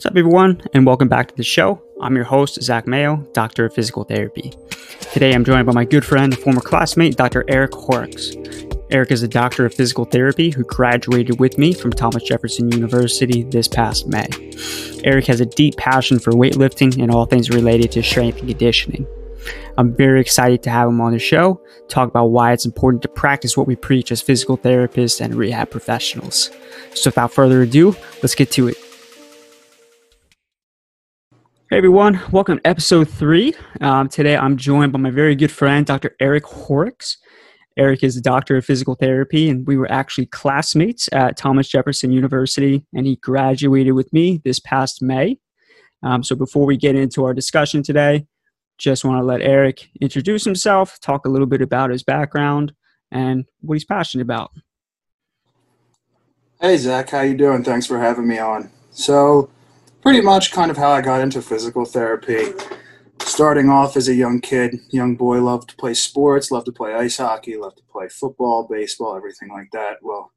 What's up, everyone, and welcome back to the show. I'm your host, Zach Mayo, Doctor of Physical Therapy. Today, I'm joined by my good friend, former classmate, Dr. Eric Horrocks. Eric is a doctor of physical therapy who graduated with me from Thomas Jefferson University this past May. Eric has a deep passion for weightlifting and all things related to strength and conditioning. I'm very excited to have him on the show, talk about why it's important to practice what we preach as physical therapists and rehab professionals. So, without further ado, let's get to it. Hey everyone, welcome to episode three. Um, today I'm joined by my very good friend, Dr. Eric Horrocks. Eric is a doctor of physical therapy, and we were actually classmates at Thomas Jefferson University, and he graduated with me this past May. Um, so before we get into our discussion today, just want to let Eric introduce himself, talk a little bit about his background, and what he's passionate about. Hey Zach, how you doing? Thanks for having me on. So pretty much kind of how I got into physical therapy. Starting off as a young kid, young boy, loved to play sports, loved to play ice hockey, loved to play football, baseball, everything like that. Well,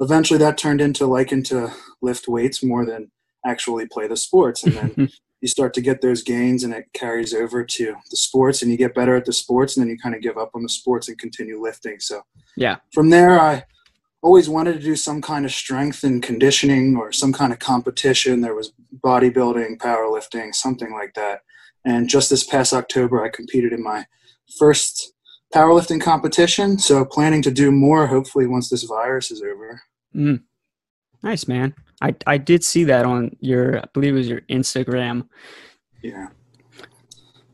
eventually that turned into liking to lift weights more than actually play the sports. And then you start to get those gains and it carries over to the sports and you get better at the sports and then you kind of give up on the sports and continue lifting. So yeah, from there I always wanted to do some kind of strength and conditioning or some kind of competition. There was bodybuilding, powerlifting, something like that. And just this past October, I competed in my first powerlifting competition. So planning to do more, hopefully, once this virus is over. Mm. Nice, man. I, I did see that on your, I believe it was your Instagram. Yeah.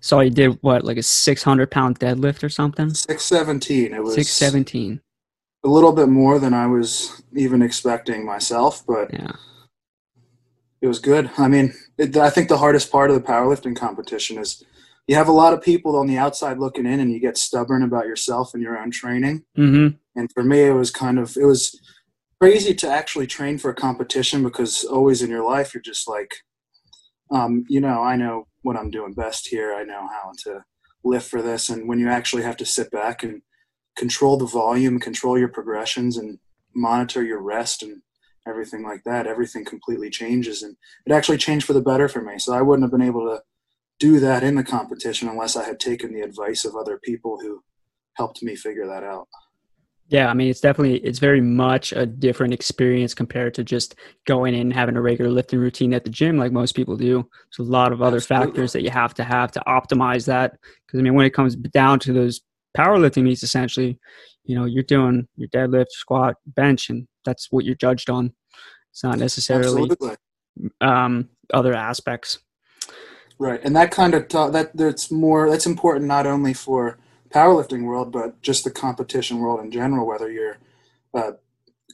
So you did what, like a 600 pound deadlift or something? 617. It was 617 a little bit more than I was even expecting myself, but yeah. it was good. I mean, it, I think the hardest part of the powerlifting competition is you have a lot of people on the outside looking in, and you get stubborn about yourself and your own training. Mm-hmm. And for me, it was kind of it was crazy to actually train for a competition because always in your life you're just like, um, you know, I know what I'm doing best here. I know how to lift for this, and when you actually have to sit back and control the volume, control your progressions, and monitor your rest and everything like that, everything completely changes. And it actually changed for the better for me. So I wouldn't have been able to do that in the competition unless I had taken the advice of other people who helped me figure that out. Yeah, I mean it's definitely it's very much a different experience compared to just going in and having a regular lifting routine at the gym like most people do. There's a lot of other Absolutely. factors that you have to have to optimize that. Because I mean, when it comes down to those powerlifting meets essentially, you know, you're doing your deadlift, squat, bench, and that's what you're judged on. It's not necessarily um, other aspects. Right, and that kind of ta- that that's more that's important not only for powerlifting world, but just the competition world in general. Whether you're a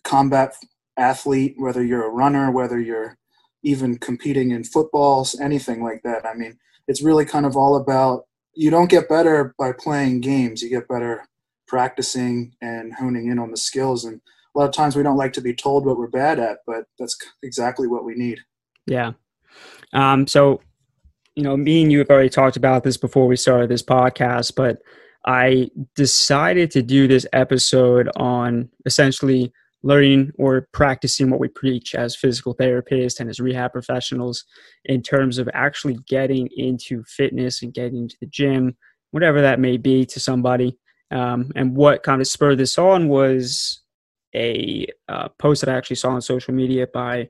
combat athlete, whether you're a runner, whether you're even competing in footballs, anything like that. I mean, it's really kind of all about you don't get better by playing games. You get better practicing and honing in on the skills. And a lot of times we don't like to be told what we're bad at, but that's exactly what we need. Yeah. Um, so, you know, me and you have already talked about this before we started this podcast, but I decided to do this episode on essentially learning or practicing what we preach as physical therapists and as rehab professionals in terms of actually getting into fitness and getting into the gym, whatever that may be to somebody. Um, and what kind of spurred this on was a uh, post that I actually saw on social media by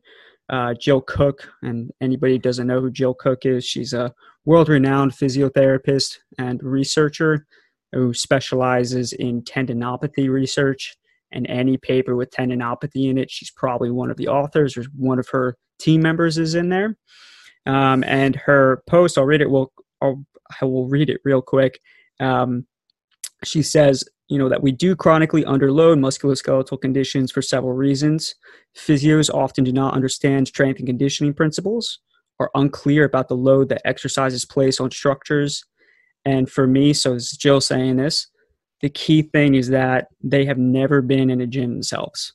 uh, Jill Cook. And anybody doesn't know who Jill Cook is, she's a world renowned physiotherapist and researcher who specializes in tendinopathy research and any paper with tendinopathy in it, she's probably one of the authors or one of her team members is in there. Um, and her post, I'll read it. Well, I'll, I will read it real quick. Um, she says, you know, that we do chronically underload musculoskeletal conditions for several reasons. Physios often do not understand strength and conditioning principles, are unclear about the load that exercises place on structures. And for me, so this is Jill saying this, the key thing is that they have never been in a gym themselves.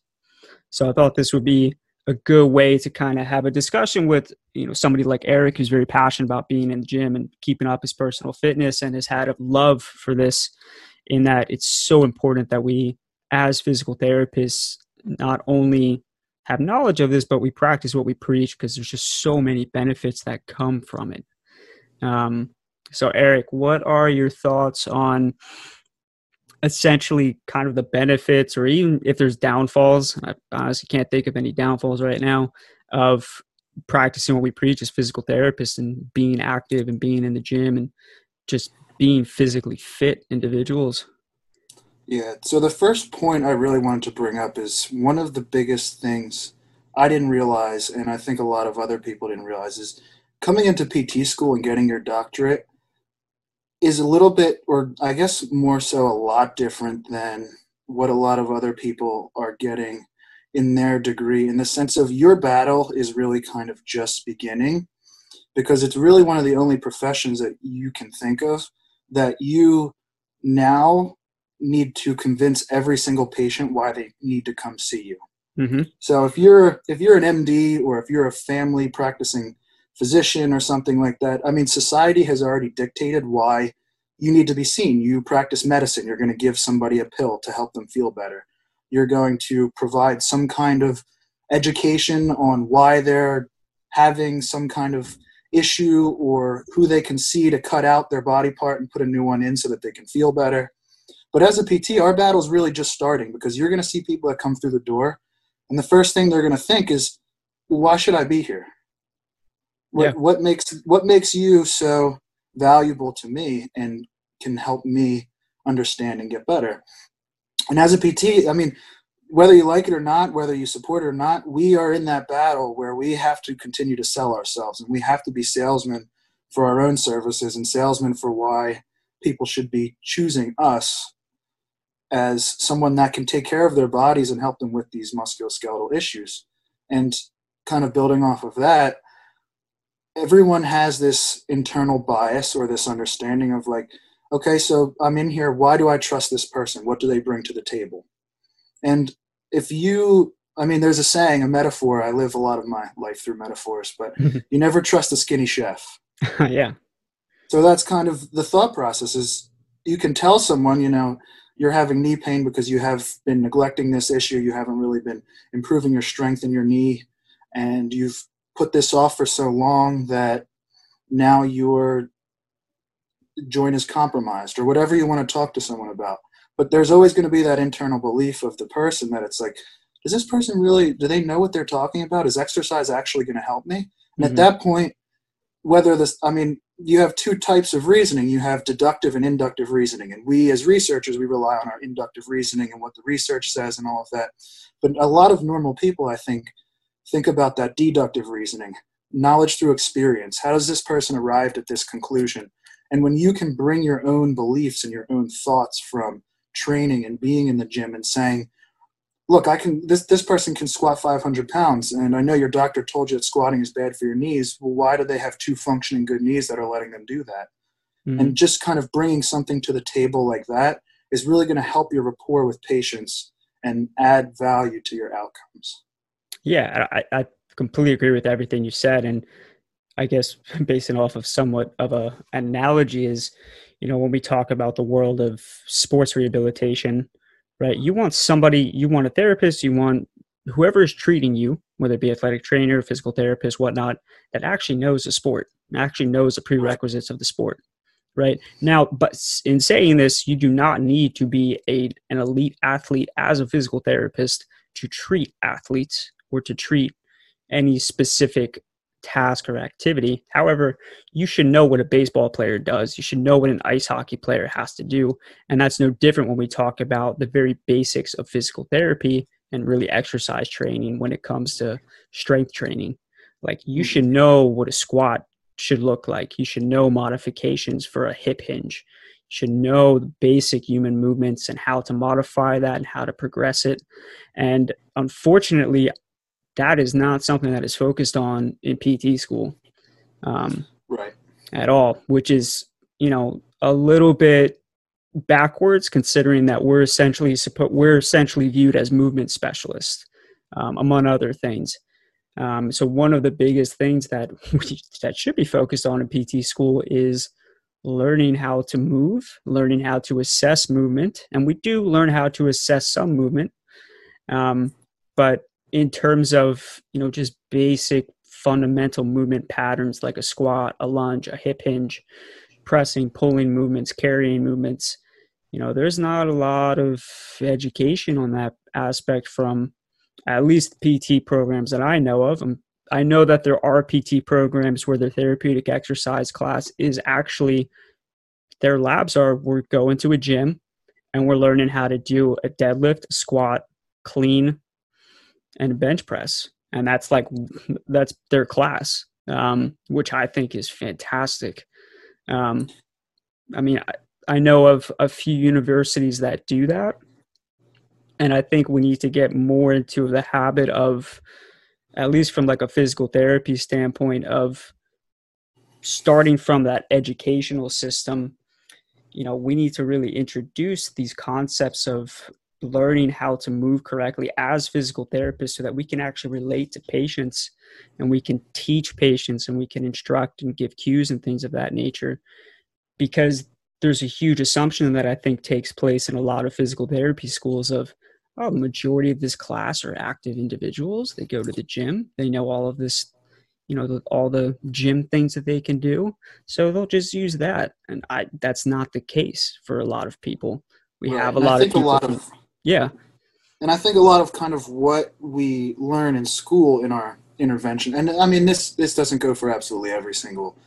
So I thought this would be a good way to kind of have a discussion with you know somebody like Eric who's very passionate about being in the gym and keeping up his personal fitness and has had a love for this in that it's so important that we as physical therapists not only have knowledge of this, but we practice what we preach because there's just so many benefits that come from it. Um, so, Eric, what are your thoughts on essentially kind of the benefits, or even if there's downfalls? I honestly can't think of any downfalls right now of practicing what we preach as physical therapists and being active and being in the gym and just being physically fit individuals. Yeah. So the first point I really wanted to bring up is one of the biggest things I didn't realize, and I think a lot of other people didn't realize, is coming into PT school and getting your doctorate is a little bit, or I guess more so, a lot different than what a lot of other people are getting in their degree in the sense of your battle is really kind of just beginning because it's really one of the only professions that you can think of that you now need to convince every single patient why they need to come see you. Mm-hmm. So if you're if you're an MD or if you're a family practicing physician or something like that, I mean society has already dictated why you need to be seen. You practice medicine, you're going to give somebody a pill to help them feel better. You're going to provide some kind of education on why they're having some kind of issue or who they can see to cut out their body part and put a new one in so that they can feel better. But as a PT, our battle is really just starting because you're going to see people that come through the door, and the first thing they're going to think is, "Why should I be here? What, yeah. what makes what makes you so valuable to me and can help me understand and get better?" And as a PT, I mean, whether you like it or not, whether you support it or not, we are in that battle where we have to continue to sell ourselves and we have to be salesmen for our own services and salesmen for why people should be choosing us as someone that can take care of their bodies and help them with these musculoskeletal issues. And kind of building off of that, everyone has this internal bias or this understanding of like, okay, so I'm in here. Why do I trust this person? What do they bring to the table? And if you, I mean, there's a saying, a metaphor. I live a lot of my life through metaphors, but you never trust a skinny chef. yeah. So that's kind of the thought process is you can tell someone, you know, you're having knee pain because you have been neglecting this issue. You haven't really been improving your strength in your knee, and you've put this off for so long that now your joint is compromised, or whatever you want to talk to someone about. But there's always going to be that internal belief of the person that it's like, does this person really, do they know what they're talking about? Is exercise actually going to help me? And mm-hmm. at that point, whether this, I mean, you have two types of reasoning. You have deductive and inductive reasoning. And we, as researchers, we rely on our inductive reasoning and what the research says and all of that. But a lot of normal people, I think, think about that deductive reasoning knowledge through experience. How does this person arrived at this conclusion? And when you can bring your own beliefs and your own thoughts from training and being in the gym and saying, look, I can this this person can squat 500 pounds, and I know your doctor told you that squatting is bad for your knees. Well, why do they have two functioning good knees that are letting them do that? Mm-hmm. And just kind of bringing something to the table like that is really going to help your rapport with patients and add value to your outcomes. Yeah, I, I completely agree with everything you said, and I guess basing off of somewhat of a analogy is, you know, when we talk about the world of sports rehabilitation, right? You want somebody, you want a therapist, you want whoever is treating you, whether it be athletic trainer, physical therapist, whatnot, that actually knows the sport, actually knows the prerequisites of the sport, right? Now, but in saying this, you do not need to be a, an elite athlete as a physical therapist to treat athletes or to treat any specific task or activity. However, you should know what a baseball player does. You should know what an ice hockey player has to do. And that's no different when we talk about the very basics of physical therapy and really exercise training when it comes to strength training. Like you mm-hmm. should know what a squat should look like. You should know modifications for a hip hinge. You should know the basic human movements and how to modify that and how to progress it. And unfortunately, that is not something that is focused on in PT school, um, right? At all, which is you know a little bit backwards considering that we're essentially we're essentially viewed as movement specialists, um, among other things. Um, so one of the biggest things that we, that should be focused on in PT school is learning how to move, learning how to assess movement, and we do learn how to assess some movement, um, but in terms of you know just basic fundamental movement patterns like a squat, a lunge, a hip hinge, pressing, pulling movements, carrying movements. You know, there's not a lot of education on that aspect from at least PT programs that I know of. Um, I know that there are PT programs where the therapeutic exercise class is actually their labs are we're going to a gym and we're learning how to do a deadlift, squat, clean, and bench press. And that's like that's their class, um, which I think is fantastic. Um, I mean, I, I know of a few universities that do that, and I think we need to get more into the habit of, at least from like a physical therapy standpoint, of starting from that educational system you know we need to really introduce these concepts of learning how to move correctly as physical therapists so that we can actually relate to patients and we can teach patients and we can instruct and give cues and things of that nature. Because there's a huge assumption that i think takes place in a lot of physical therapy schools of oh the majority of this class are active individuals. They go to the gym. They know all of this you know the, all the gym things that they can do. So they'll just use that. And i that's not the case for a lot of people. We right. have a lot of people a lot of yeah and i think a lot of kind of what we learn in school in our intervention and i mean this this doesn't go for absolutely every single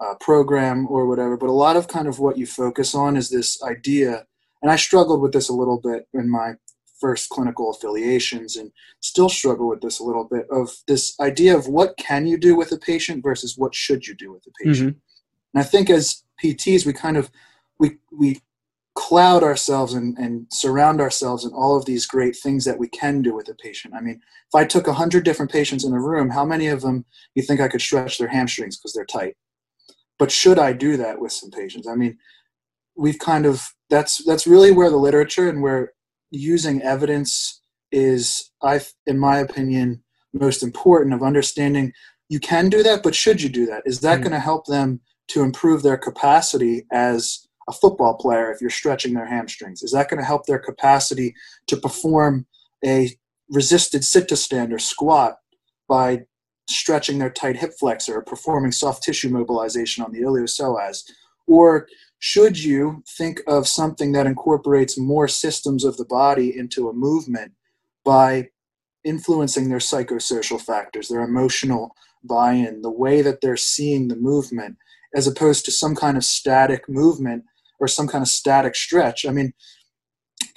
uh, program or whatever but a lot of kind of what you focus on is this idea and i struggled with this a little bit in my first clinical affiliations and still struggle with this a little bit of this idea of what can you do with a patient versus what should you do with a patient. Mm-hmm. And I think as PTs, we kind of we we cloud ourselves and, and surround ourselves in all of these great things that we can do with a patient. I mean, if I took a hundred different patients in a room, how many of them you think I could stretch their hamstrings because they're tight? But should I do that with some patients? I mean, we've kind of that's that's really where the literature and where using evidence is, I, in my opinion, most important of understanding you can do that, but should you do that? Is that mm going to help them to improve their capacity as a football player if you're stretching their hamstrings? Is that going to help their capacity to perform a resisted sit to stand or squat by stretching their tight hip flexor or performing soft tissue mobilization on the iliopsoas? Or should you think of something that incorporates more systems of the body into a movement by influencing their psychosocial factors, their emotional buy in, the way that they're seeing the movement, as opposed to some kind of static movement or some kind of static stretch? I mean,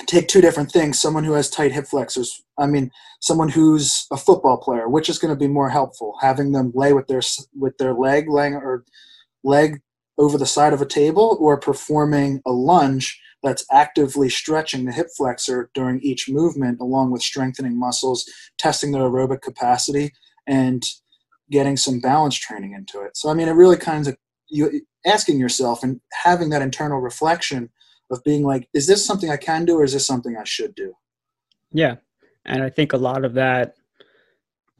take two different things. Someone who has tight hip flexors. I mean someone who's a football player which is going to be more helpful? Having them lay with their with their leg laying or leg over the side of a table or performing a lunge that's actively stretching the hip flexor during each movement along with strengthening muscles testing their aerobic capacity and getting some balance training into it. So i mean it really kind of you asking yourself and having that internal reflection of being like is this something i can do or is this something i should do? Yeah. And i think a lot of that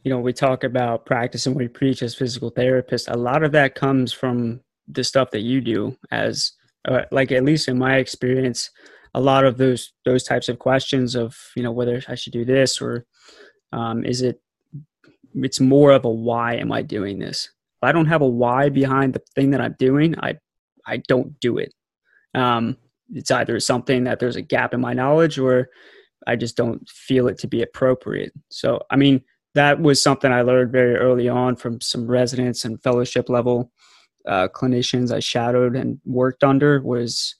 you know we talk about practice and we preach as physical therapists. A lot of that comes from the stuff that you do as uh, like at least in my experience a lot of those those types of questions of you know whether i should do this or um, is it it's more of a why am i doing this i don't have a why behind the thing that i'm doing i i don't do it. Um, it's either something that there's a gap in my knowledge or i just don't feel it to be appropriate. So i mean that was something i learned very early on from some residents and fellowship level uh, clinicians I shadowed and worked under was,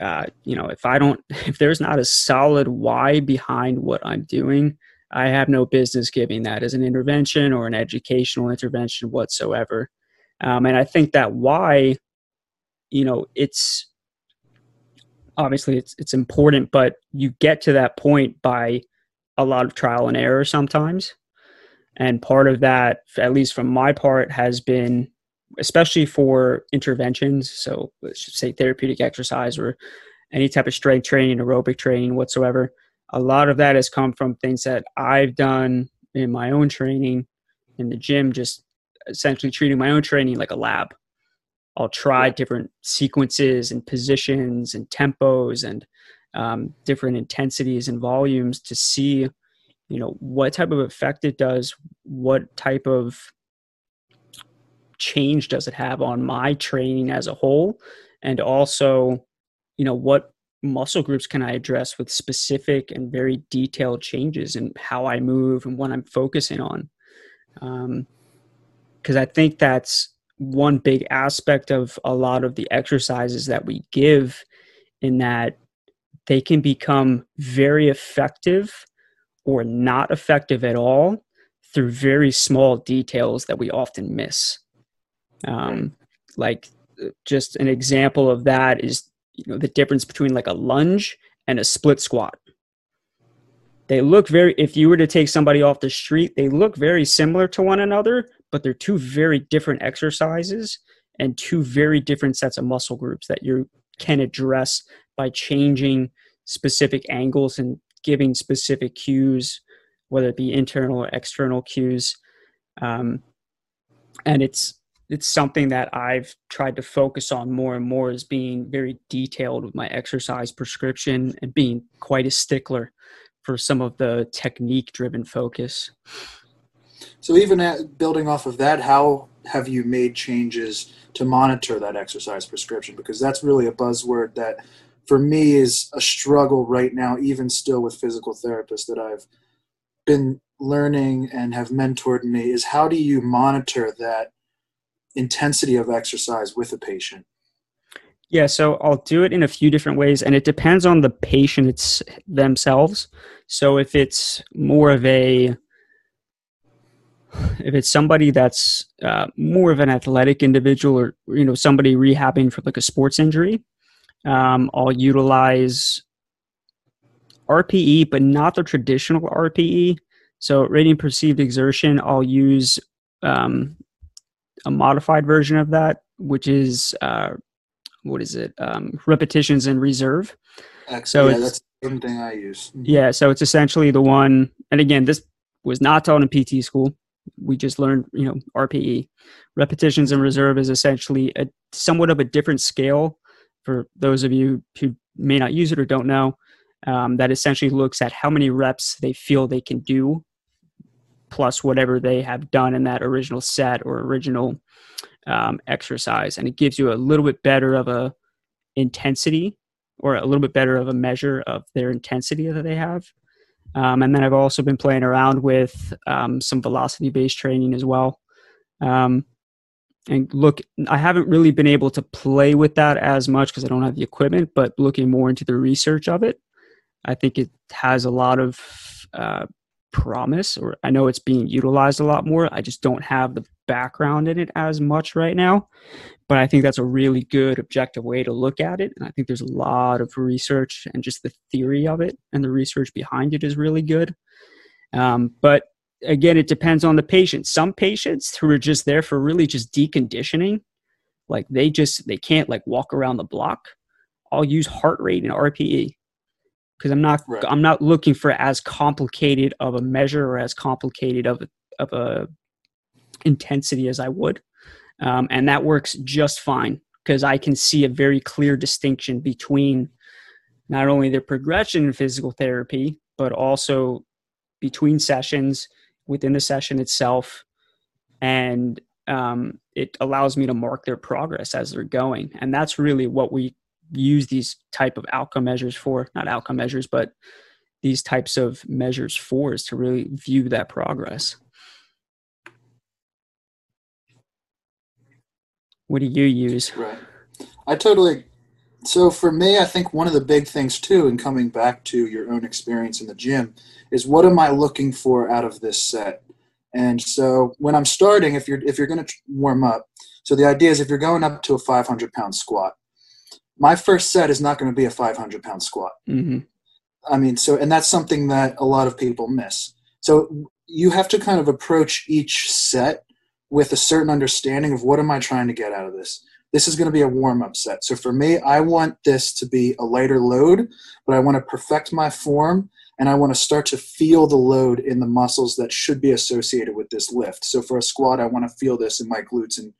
uh, you know, if I don't, if there's not a solid why behind what I'm doing, I have no business giving that as an intervention or an educational intervention whatsoever. Um, and I think that why, you know, it's obviously it's it's important, but you get to that point by a lot of trial and error sometimes. And part of that, at least from my part, has been especially for interventions. So let's say therapeutic exercise or any type of strength training, aerobic training whatsoever. A lot of that has come from things that I've done in my own training in the gym, just essentially treating my own training like a lab. I'll try different sequences and positions and tempos and um, different intensities and volumes to see you know what type of effect it does what type of change does it have on my training as a whole and also you know what muscle groups can i address with specific and very detailed changes in how i move and what i'm focusing on because um, i think that's one big aspect of a lot of the exercises that we give in that they can become very effective or not effective at all through very small details that we often miss. Um, like uh, just an example of that is you know the difference between like a lunge and a split squat. They look very if you were to take somebody off the street, they look very similar to one another, but they're two very different exercises and two very different sets of muscle groups that you can address by changing specific angles and giving specific cues, whether it be internal or external cues. Um, and it's it's something that I've tried to focus on more and more is being very detailed with my exercise prescription and being quite a stickler for some of the technique driven focus. So even at, building off of that, how have you made changes to monitor that exercise prescription? Because that's really a buzzword that for me is a struggle right now, even still with physical therapists that I've been learning and have mentored me is how do you monitor that intensity of exercise with a patient? Yeah, so I'll do it in a few different ways, and it depends on the patient it's themselves. So if it's more of a if it's somebody that's uh, more of an athletic individual or you know somebody rehabbing for like a sports injury um, I'll utilize RPE, but not the traditional RPE. So, rating perceived exertion, I'll use um, a modified version of that, which is uh, what is it? Um, repetitions in reserve. Excellent. So yeah, that's the same thing I use. Mm-hmm. Yeah, so it's essentially the one, and again, this was not taught in PT school. We just learned, you know, RPE. Repetitions in reserve is essentially a somewhat of a different scale for those of you who may not use it or don't know, um, that essentially looks at how many reps they feel they can do plus whatever they have done in that original set or original um, exercise and it gives you a little bit better of a intensity or a little bit better of a measure of their intensity that they have. Um, and then i've also been playing around with um, some velocity based training as well. Um, and look i haven't really been able to play with that as much because i don't have the equipment but looking more into the research of it i think it has a lot of uh, promise or i know it's being utilized a lot more. I just don't have the background in it as much right now but i think that's a really good objective way to look at it and i think there's a lot of research and just the theory of it and the research behind it is really good um, but again, it depends on the patient. Some patients who are just there for really just deconditioning, like they just they can't like walk around the block. I'll use heart rate and RPE because I'm not right. I'm not looking for as complicated of a measure or as complicated of a, of a intensity as I would, um, and that works just fine because I can see a very clear distinction between not only the progression in physical therapy but also between sessions within the session itself. And um, it allows me to mark their progress as they're going. And that's really what we use these type of outcome measures for not outcome measures but these types of measures for is to really view that progress what do you use right i totally so for me i think one of the big things too in coming back to your own experience in the gym is what am I looking for out of this set? And so when I'm starting, if you're if you're going to warm up, so the idea is if you're going up to a 500 pound squat, my first set is not going to be a 500 pound squat. Mm-hmm. I mean, so and that's something that a lot of people miss. So you have to kind of approach each set with a certain understanding of what am I trying to get out of this. This is going to be a warm up set. So for me, I want this to be a lighter load, but I want to perfect my form and I want to start to feel the load in the muscles that should be associated with this lift. So for a squat, I want to feel this in my glutes and,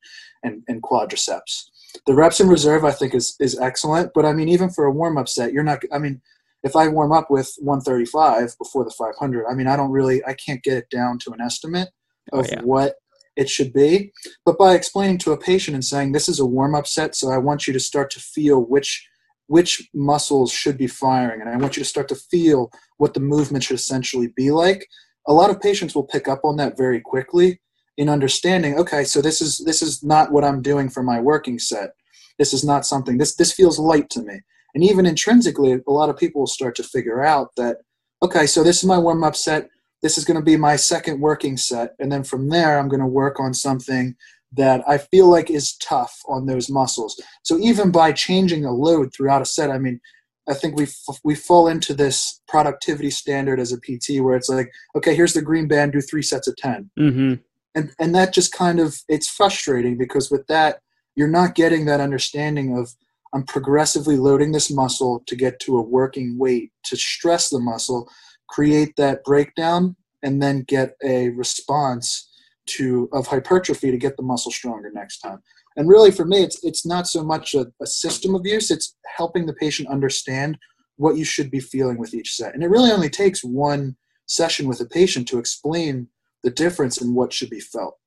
and, and quadriceps. The reps in reserve, I think, is, is excellent. But I mean, even for a warm up set, you're not, I mean, if I warm up with 135 before the 500, I mean, I don't really, I can't get it down to an estimate Oh, of yeah. what it should be. But by explaining to a patient and saying, this is a warm up set, so I want you to start to feel which which muscles should be firing, and I want you to start to feel what the movement should essentially be like. A lot of patients will pick up on that very quickly in understanding, okay, so this is this is not what I'm doing for my working set. This is not something this this feels light to me. And even intrinsically, a lot of people will start to figure out that, okay, so this is my warm up set. This is going to be my second working set. And then from there, I'm going to work on something that I feel like is tough on those muscles. So even by changing a load throughout a set, I mean, I think we f- we fall into this productivity standard as a PT where it's like, okay, here's the green band, do three sets of 10 Mm-hmm. and and that just kind of it's frustrating because with that you're not getting that understanding of i'm progressively loading this muscle to get to a working weight to stress the muscle create that breakdown and then get a response to of hypertrophy to get the muscle stronger next time and really for me it's it's not so much a, a system of use it's helping the patient understand what you should be feeling with each set and it really only takes one session with a patient to explain the difference in what should be felt.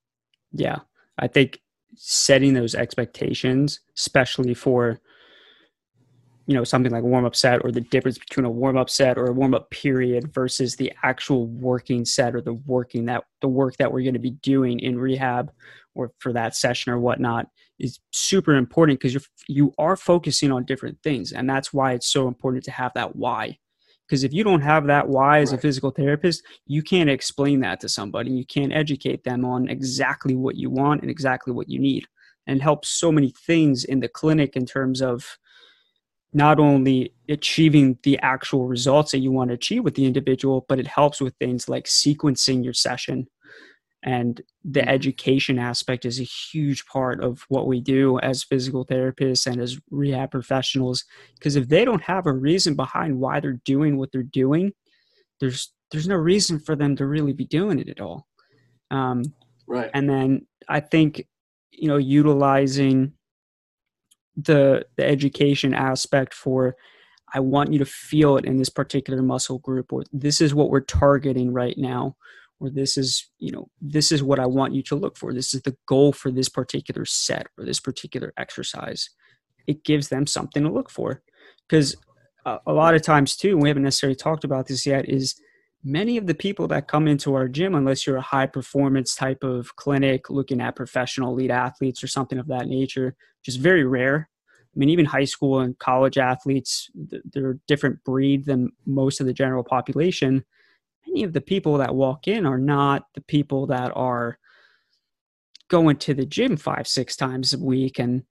Yeah. I think setting those expectations, especially for you know something like warm up set or the difference between a warm up set or a warm up period versus the actual working set or the working that the work that we're going to be doing in rehab or for that session or whatnot is super important because you're you are focusing on different things and that's why it's so important to have that why. Because if you don't have that why as a physical therapist you can't explain that to somebody you can't educate them on exactly what you want and exactly what you need and it helps so many things in the clinic in terms of not only achieving the actual results that you want to achieve with the individual, but it helps with things like sequencing your session. And the Mhm. education aspect is a huge part of what we do as physical therapists and as rehab professionals. Because if they don't have a reason behind why they're doing what they're doing, there's there's no reason for them to really be doing it at all. Um, Right. and then I think you know utilizing the the education aspect for I want you to feel it in this particular muscle group or this is what we're targeting right now or this is you know this is what I want you to look for. This is the goal for this particular set or this particular exercise. It gives them something to look for. Because a, lot of times too we haven't necessarily talked about this yet is many of the people that come into our gym unless you're a high performance type of clinic looking at professional elite athletes or something of that nature is very rare. I mean even high school and college athletes, they're a different breed than most of the general population. Many of the people that walk in are not the people that are going to the gym five six times a week and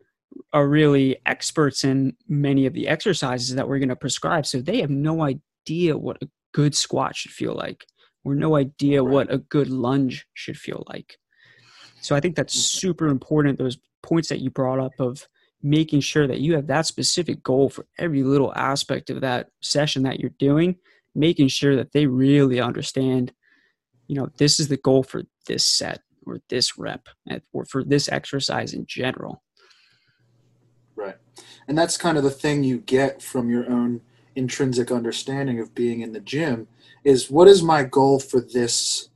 are really experts in many of the exercises that we're going to prescribe. So they have no idea what a good squat should feel like or no idea Right. what a good lunge should feel like so i think that's super important those points that you brought up of making sure that you have that specific goal for every little aspect of that session that you're doing making sure that they really understand you know this is the goal for this set or this rep or for this exercise in general Right. And that's kind of the thing you get from your own intrinsic understanding of being in the gym is what is my goal for this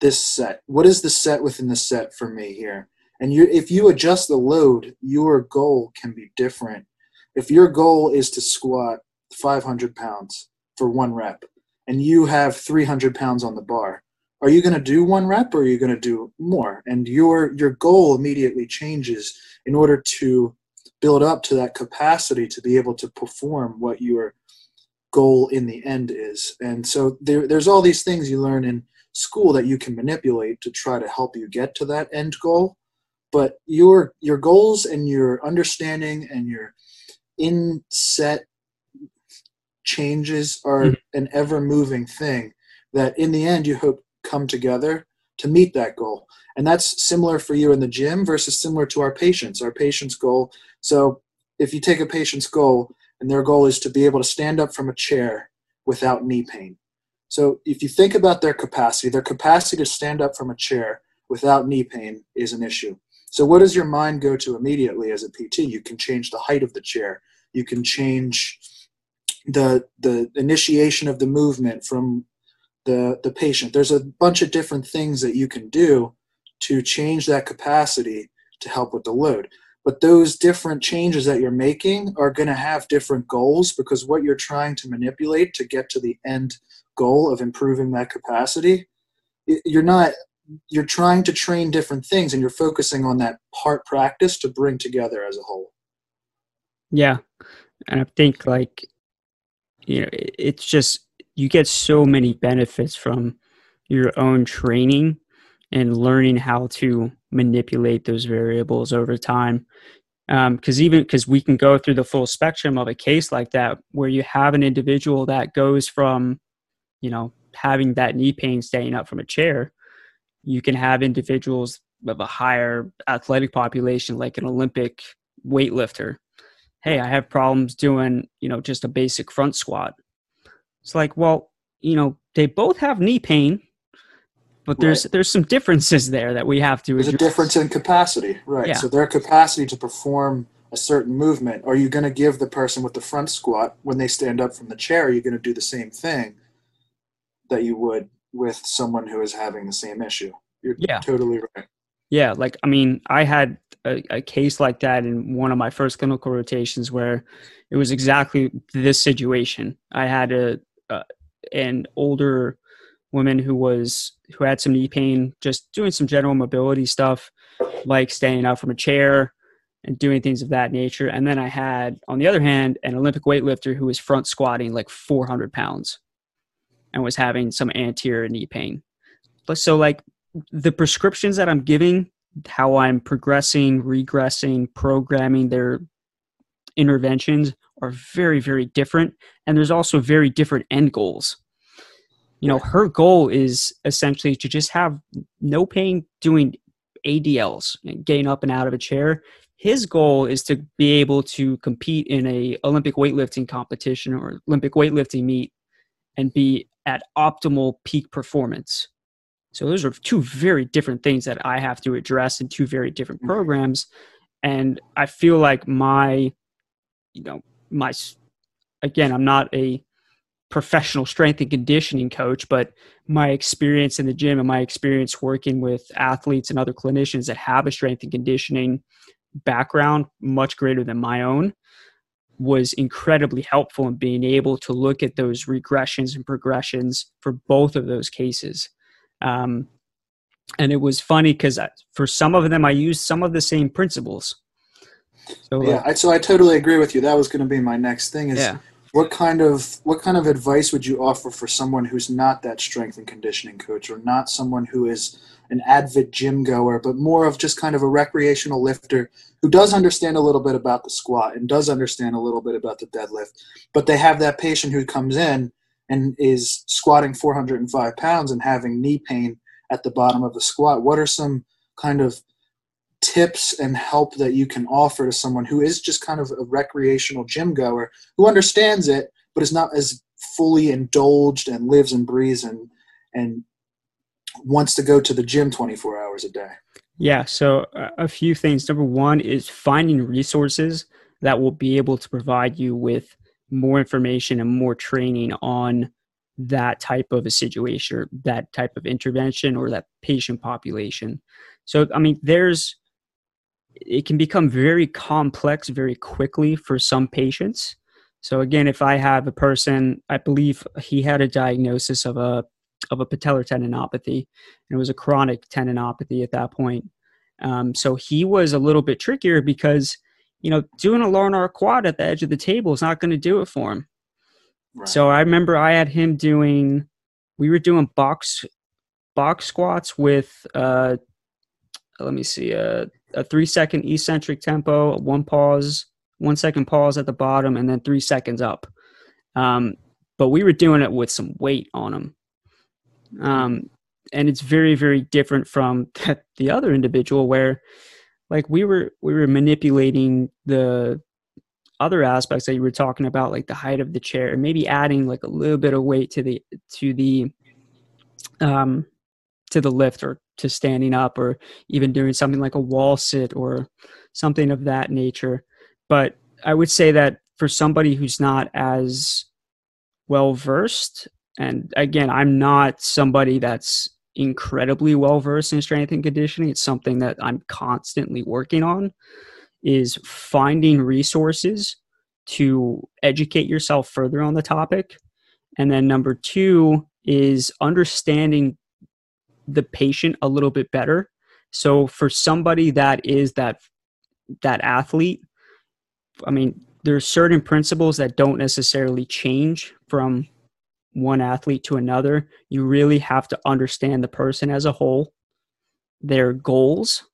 this set? What is the set within the set for me here? And you if you adjust the load, your goal can be different. If your goal is to squat 500 pounds for one rep and you have 300 pounds on the bar, are you going to do one rep or are you going to do more? And your your goal immediately changes in order to build up to that capacity to be able to perform what your goal in the end is. And so there, there's all these things you learn in school that you can manipulate to try to help you get to that end goal. But your your goals and your understanding and your in set changes are Mhm. an ever moving thing that in the end you hope come together to meet that goal. And that's similar for you in the gym versus similar to our patients. Our patients' goal. So if you take a patient's goal and their goal is to be able to stand up from a chair without knee pain. So if you think about their capacity, their capacity to stand up from a chair without knee pain is an issue. So what does your mind go to immediately as a PT? You can change the height of the chair. You can change the the initiation of the movement from the the patient. There's a bunch of different things that you can do to change that capacity to help with the load. But those different changes that you're making are going to have different goals because what you're trying to manipulate to get to the end goal of improving that capacity, you're not you're trying to train different things and you're focusing on that part practice to bring together as a whole. Yeah. And I think like you know it's just you get so many benefits from your own training and learning how to manipulate those variables over time. Because um, even because we can go through the full spectrum of a case like that where you have an individual that goes from you know having that knee pain staying up from a chair you can have individuals of a higher athletic population like an olympic weightlifter. Hey i have problems doing you know just a basic front squat. It's like well you know they both have knee pain but there's right. there's some differences there that we have to there's address. a difference in capacity right yeah. so their capacity to perform a certain movement are you going to give the person with the front squat when they stand up from the chair are you going to do the same thing that you would with someone who is having the same issue you're yeah. totally right yeah like i mean i had a, a case like that in one of my first clinical rotations where it was exactly this situation i had a, a an older woman who was who had some knee pain, just doing some general mobility stuff, like standing up from a chair and doing things of that nature. And then I had, on the other hand, an Olympic weightlifter who was front squatting like 400 pounds and was having some anterior knee pain. So, like the prescriptions that I'm giving, how I'm progressing, regressing, programming their interventions are very, very different. And there's also very different end goals you know her goal is essentially to just have no pain doing adls getting up and out of a chair. His goal is to be able to compete in a olympic weightlifting competition or olympic weightlifting meet and be at optimal peak performance. So those are two very different things that i have to address in two very different mm-hmm. programs. And i feel like my you know my again i'm not a professional strength and conditioning coach, but my experience in the gym and my experience working with athletes and other clinicians that have a strength and conditioning background much greater than my own was incredibly helpful in being able to look at those regressions and progressions for both of those cases. Um, and it was funny because for some of them, I used some of the same principles. So, yeah, uh, so I totally agree with you. That was going to be my next thing. Is yeah what kind of what kind of advice would you offer for someone who's not that strength and conditioning coach or not someone who is an avid gym goer but more of just kind of a recreational lifter who does understand a little bit about the squat and does understand a little bit about the deadlift but they have that patient who comes in and is squatting 405 pounds and having knee pain at the bottom of the squat? What are some kind of tips and help that you can offer to someone who is just kind of a recreational gym goer who understands it but is not as fully indulged and lives and breathes and and wants to go to the gym 24 hours a day. Yeah so uh, a few things. Number one is finding resources that will be able to provide you with more information and more training on that type of a situation or that type of intervention or that patient population. So i mean there's it can become very complex very quickly for some patients. So again, if I have a person, I believe he had a diagnosis of a of a patellar tendinopathy, and it was a chronic tendinopathy at that point. Um, so he was a little bit trickier because you know doing a lower quad at the edge of the table is not going to do it for him. Right. So I remember I had him doing, we were doing box box squats with uh, let me see, uh, a three second eccentric tempo, one pause, one second pause at the bottom, and then three seconds up. Um, but we were doing it with some weight on them. Um, and it's very, very different from the other individual where like we were we were manipulating the other aspects that you were talking about like the height of the chair and maybe adding like a little bit of weight to the to the um to the lift or to standing up or even doing something like a wall sit or something of that nature. But I would say that for somebody who's not as well versed. And again, I'm not somebody that's incredibly well versed in strength and conditioning. It's something that I'm constantly working on is finding resources to educate yourself further on the topic. And then number 2 is understanding the patient a little bit better. So for somebody that is that that athlete, I mean, there's certain principles that don't necessarily change from one athlete to another. You really have to understand the person as a whole, their goals.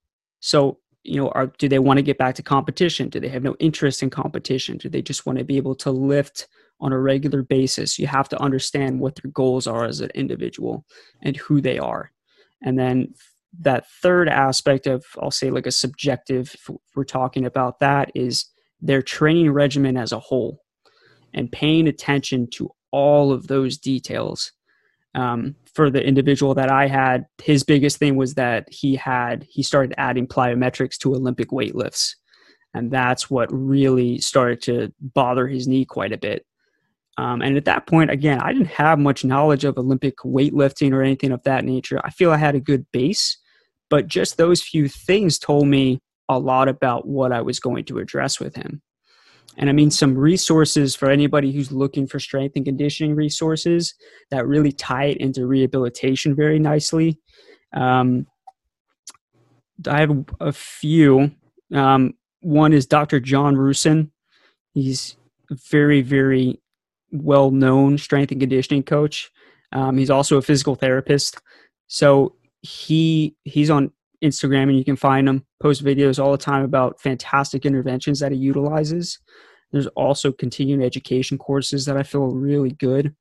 So, you know, are do they want to get back to competition? Do they have no interest in competition? Do they just want to be able to lift on a regular basis? You have to understand what their goals are as an individual and who they are. And then that third aspect of, I'll say, like a subjective, if we're talking about that, is their training regimen as a whole and paying attention to all of those details. Um, for the individual that I had, his biggest thing was that he had he started adding plyometrics to Olympic weightlifts, and that's what really started to bother his knee quite a bit. Um, and at that point, again, I didn't have much knowledge of Olympic weightlifting or anything of that nature. I feel I had a good base, but just those few things told me a lot about what I was going to address with him. And I mean, some resources for anybody who's looking for strength and conditioning resources that really tie it into rehabilitation very nicely. Um, I have a few. Um, one is Dr. John Rusin. He's very, very well known strength and conditioning coach. Um, he's also a physical therapist. So he he's on Instagram and you can find him post videos all the time about fantastic interventions that he utilizes. There's also continuing education courses that I feel really good.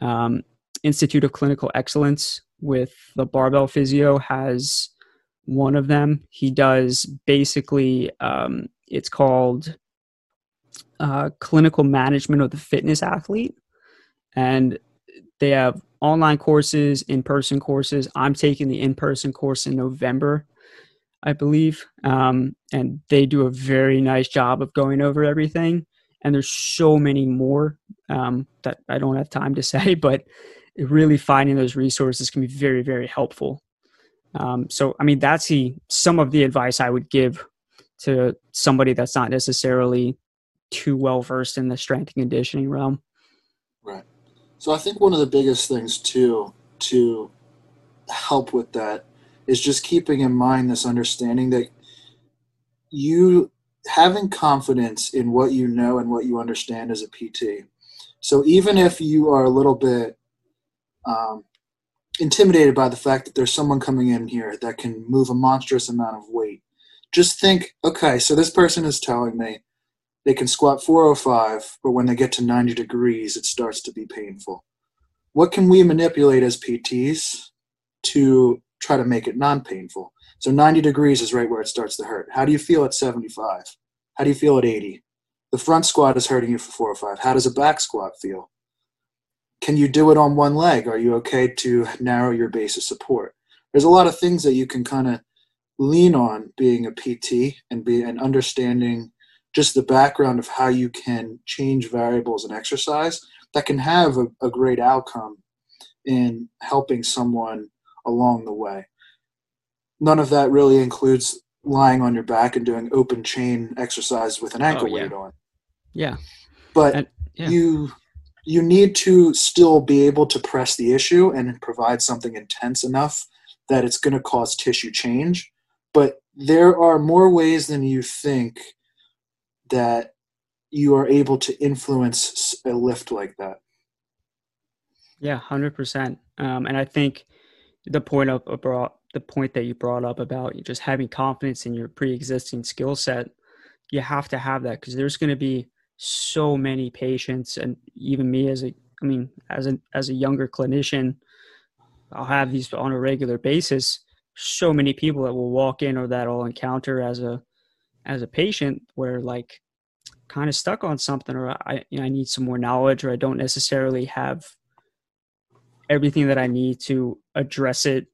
Um, Institute of Clinical Excellence with the Barbell Physio has one of them. He does basically, um, it's called uh, Clinical Management of the Fitness Athlete. And they have online courses, in person courses. I'm taking the in person course in November, I believe. Um, and they do a very nice job of going over everything. And there's so many more um, that I don't have time to say, but really finding those resources can be very, very helpful. Um, so, I mean, that's the, some of the advice I would give to somebody that's not necessarily too well versed in the strength and conditioning realm. Right. So I think one of the biggest things too to help with that is just keeping in mind this understanding that you having confidence in what you know and what you understand as a PT. So even if you are a little bit um, intimidated by the fact that there's someone coming in here that can move a monstrous amount of weight, just think, okay, so this person is telling me they can squat 405, but when they get to 90 degrees, it starts to be painful. What can we manipulate as PTs to try to make it non painful? So 90 degrees is right where it starts to hurt. How do you feel at 75? How do you feel at 80? The front squat is hurting you for 405. How does a back squat feel? Can you do it on one leg? Are you okay to narrow your base of support? There's a lot of things that you can kind of lean on being a PT and be and understanding just the background of how you can change variables in exercise that can have a, a great outcome in helping someone along the way. None of that really includes lying on your back and doing open chain exercise with an oh, ankle oh, yeah. weight on. Yeah. But and, yeah. you you need to still be able to press the issue and provide something intense enough that it's going to cause tissue change. But there are more ways than you think that you are able to influence a lift like that. Yeah, hundred percent. Um, and I think the point of brought the point that you brought up about just having confidence in your pre-existing skill set, you have to have that because there's going to be so many patients, and even me as a, I mean, as a as a younger clinician, I'll have these on a regular basis. So many people that will walk in or that I'll encounter as a as a patient where like kind of stuck on something or I, you know, I need some more knowledge or I don't necessarily have everything that I need to address it,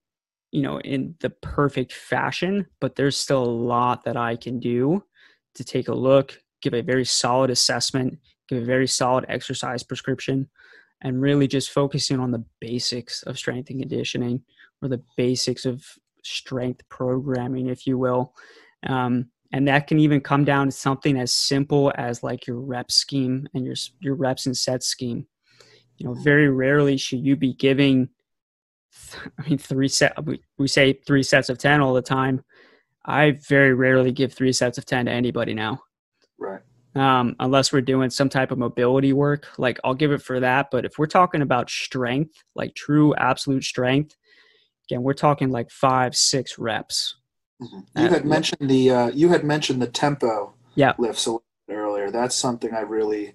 you know, in the perfect fashion, but there's still a lot that I can do to take a look, give a very solid assessment, give a very solid exercise prescription. and really just focusing on the basics of strength and conditioning or the basics of strength programming, if you will. Um, and that can even come down to something as simple as like your rep scheme and your your reps and set scheme. You know, very rarely should you be giving. I mean, three set. We, we say three sets of ten all the time. I very rarely give three sets of ten to anybody now. Right. Um, unless we're doing some type of mobility work, like I'll give it for that. But if we're talking about strength, like true absolute strength, again, we're talking like five, six reps Mm-hmm. You had mentioned the uh, you had mentioned the tempo yeah. lifts a little bit earlier. That's something I really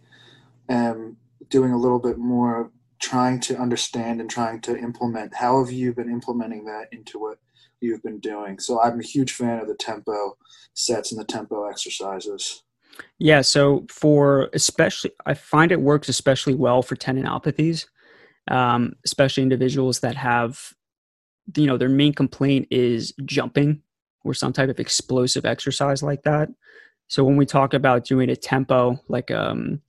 am doing a little bit more trying to understand and trying to implement. How have you been implementing that into what you've been doing? So I'm a huge fan of the tempo sets and the tempo exercises. Yeah, so for especially, I find it works especially well for tendinopathies, um, especially individuals that have, you know, their main complaint is jumping or some type of explosive exercise like that. So when we talk about doing a tempo, like um,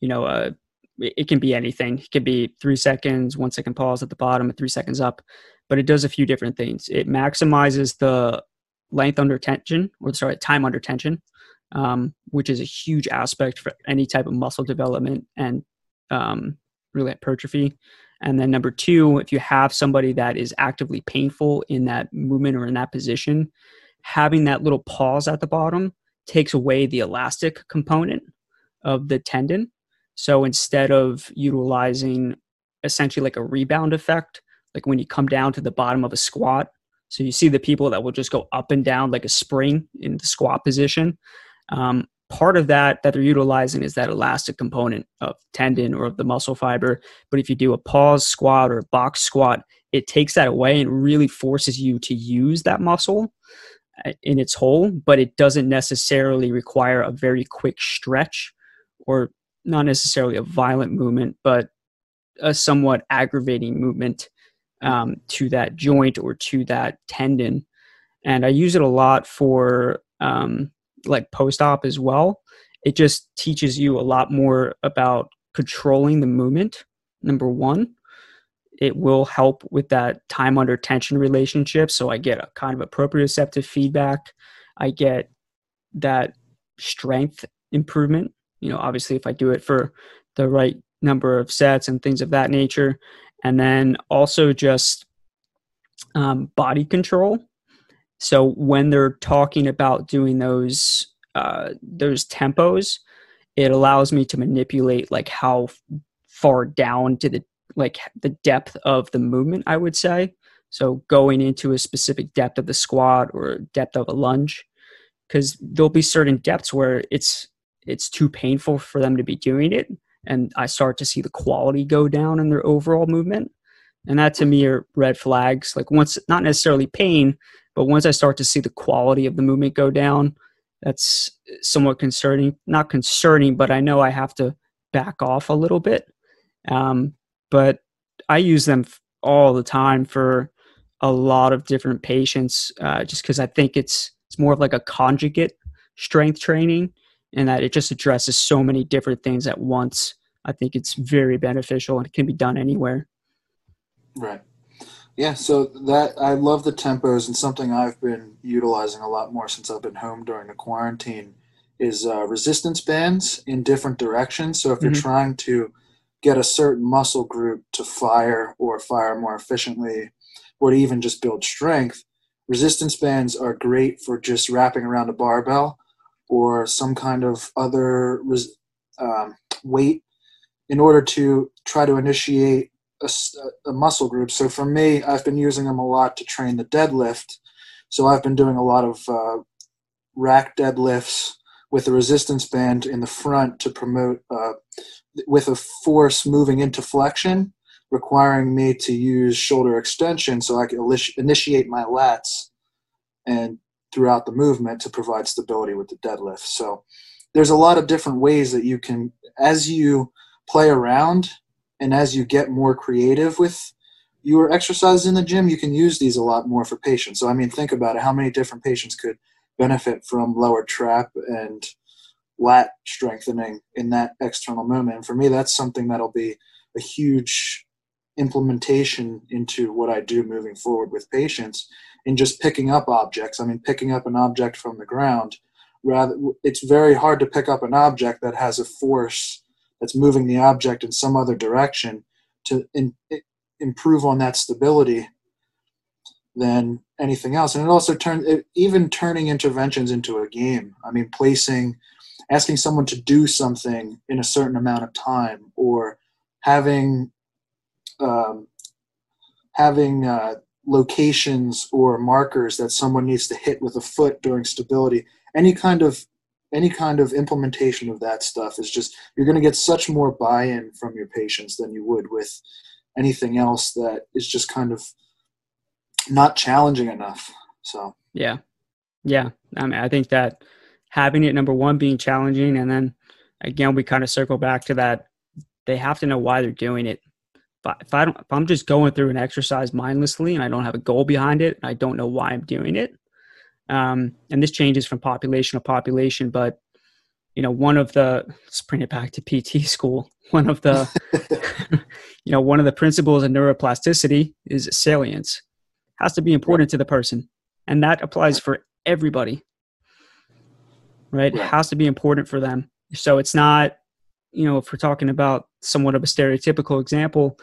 you know, uh, it can be anything. It can be three seconds, one second pause at the bottom, and three seconds up. But it does a few different things. It maximizes the length under tension, or sorry, time under tension, um, which is a huge aspect for any type of muscle development and um, really hypertrophy. And then number two, if you have somebody that is actively painful in that movement or in that position, having that little pause at the bottom takes away the elastic component of the tendon. So instead of utilizing essentially like a rebound effect, like when you come down to the bottom of a squat, so you see the people that will just go up and down like a spring in the squat position. Um, part of that that they're utilizing is that elastic component of tendon or of the muscle fiber. But if you do a pause squat or a box squat it takes that away and really forces you to use that muscle uh, in its whole. But it doesn't necessarily require a very quick stretch or not necessarily a violent movement but a somewhat aggravating movement um, to that joint or to that tendon. And i use it a lot for um, like post op as well. It just teaches you a lot more about controlling the movement. Number one, it will help with that time under tension relationship. So I get a kind of proprioceptive feedback. I get that strength improvement. You know, obviously, if I do it for the right number of sets and things of that nature. And then also just um, body control. So when they're talking about doing those uh, those tempos, it allows me to manipulate like how far down to the like the depth of the movement. I would say so going into a specific depth of the squat or depth of a lunge, because there'll be certain depths where it's it's too painful for them to be doing it, and I start to see the quality go down in their overall movement. And that to me are red flags. Like once, not necessarily pain, but once I start to see the quality of the movement go down, that's somewhat concerning. Not concerning, but I know I have to back off a little bit. Um, but I use them all the time for a lot of different patients, uh, just because I think it's it's more of like a conjugate strength training, and that it just addresses so many different things at once. I think it's very beneficial and it can be done anywhere. Right. Yeah, so that I love the tempos, and something I've been utilizing a lot more since I've been home during the quarantine is uh, resistance bands in different directions. So if you're mm-hmm. trying to get a certain muscle group to fire or fire more efficiently, or to even just build strength, resistance bands are great for just wrapping around a barbell or some kind of other res- um, weight in order to try to initiate a, a, muscle group. So for me, I've been using them a lot to train the deadlift. So I've been doing a lot of uh, rack deadlifts with a resistance band in the front to promote uh, with a force moving into flexion, requiring me to use shoulder extension so I can initiate my lats and throughout the movement to provide stability with the deadlift. So there's a lot of different ways that you can, as you play around and as you get more creative with your exercises in the gym, you can use these a lot more for patients. So, I mean, think about it. How many different patients could benefit from lower trap and lat strengthening in that external moment? And for me, that's something that'll be a huge implementation into what I do moving forward with patients in just picking up objects. I mean, picking up an object from the ground. Rather, it's very hard to pick up an object that has a force that's moving the object in some other direction to in, improve on that stability than anything else. And it also turns even turning interventions into a game. I mean, placing, asking someone to do something in a certain amount of time, or having um, having uh, locations or markers that someone needs to hit with a foot during stability. Any kind of any kind of implementation of that stuff is just you're going to get such more buy-in from your patients than you would with anything else that is just kind of not challenging enough. So yeah, yeah. I mean, I think that having it number one being challenging, and then again we kind of circle back to that they have to know why they're doing it. But if I don't, if I'm just going through an exercise mindlessly and I don't have a goal behind it, I don't know why I'm doing it. Um, and this changes from population to population, but you know, one of the let's bring it back to PT school. One of the, you know, one of the principles of neuroplasticity is salience has to be important to the person. And that applies for everybody. Right? It has to be important for them. So it's not, you know, if we're talking about somewhat of a stereotypical example,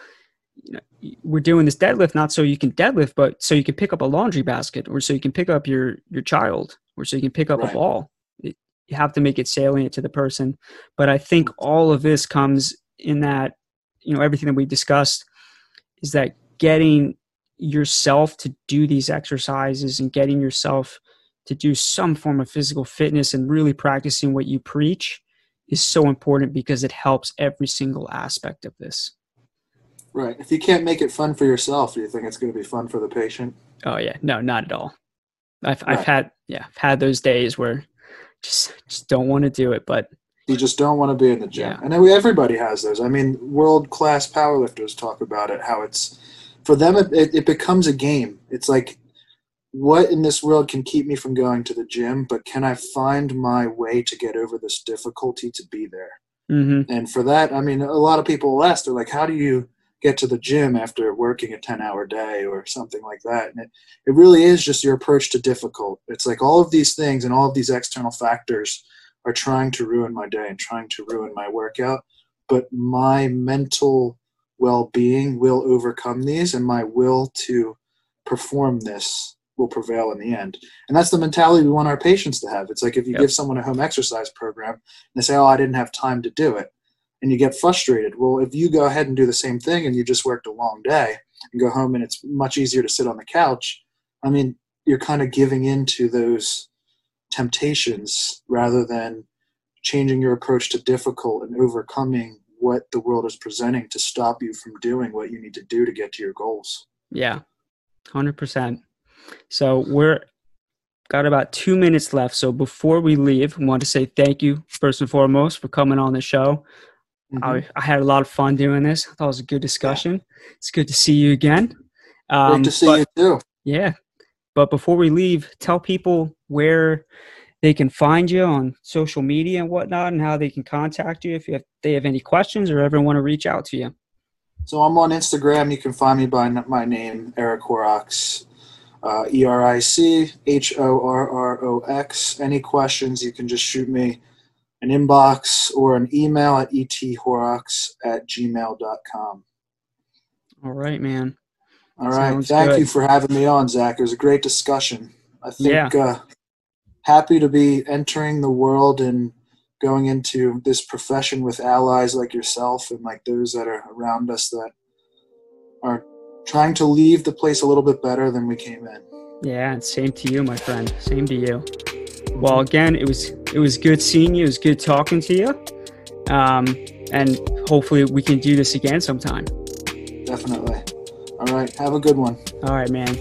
you know, we're doing this deadlift not so you can deadlift, but so you can pick up a laundry basket or so you can pick up your your child or so you can pick up right. a ball. It, you have to make it salient to the person. But I think mm-hmm. all of this comes in that, you know, everything that we discussed is that getting yourself to do these exercises and getting yourself to do some form of physical fitness and really practicing what you preach is so important because it helps every single aspect of this. Right. If you can't make it fun for yourself, do you think it's going to be fun for the patient? Oh yeah, no, not at all. I've right. I've had yeah, I've had those days where just just don't want to do it, but you just don't want to be in the gym. Yeah. And everybody has those. I mean, world class powerlifters talk about it how it's for them it, it becomes a game it's like what in this world can keep me from going to the gym but can i find my way to get over this difficulty to be there mm-hmm. and for that i mean a lot of people will ask they're like how do you get to the gym after working a 10 hour day or something like that. And it, it really is just your approach to difficult. It's like all of these things and all of these external factors are trying to ruin my day and trying to ruin my workout. But my mental well-being will overcome these and my will to perform this will prevail in the end. And that's the mentality we want our patients to have. It's like if you yep. give someone a home exercise program and they say oh i didn't have time to do it and you get frustrated well if you go ahead and do the same thing and you just worked a long day and go home and it's much easier to sit on the couch i mean you're kind of giving in to those temptations rather than changing your approach to difficult and overcoming what the world is presenting to stop you from doing what you need to do to get to your goals. Yeah, 100%. So we're got about two minutes left. So before we leave, I want to say thank you, first and foremost, for coming on the show. Mm-hmm. I, I, had a lot of fun doing this. I thought it was a good discussion. Yeah. It's good to see you again. Um, Great to see but, you too. Yeah. But before we leave, tell people where they can find you on social media and whatnot and how they can contact you if you have, they have any questions or ever want to reach out to you. So I'm on Instagram. You can find me by my name, Eric Horrocks, uh, E R I C H O R R O X. Any questions, you can just shoot me an inbox or an email at ethorrocks at gmail.com. All right, man. All right. Sounds Thank good. you for having me on, Zach. It was a great discussion. I think yeah. uh, happy to be entering the world and going into this profession with allies like yourself and like those that are around us that are trying to leave the place a little bit better than we came in. Yeah, same to you, my friend. Same to you. Well, again, it was it was good seeing you. It was good talking to you. Um, and hopefully we can do this again sometime. Definitely. All right. Have a good one. All right, man.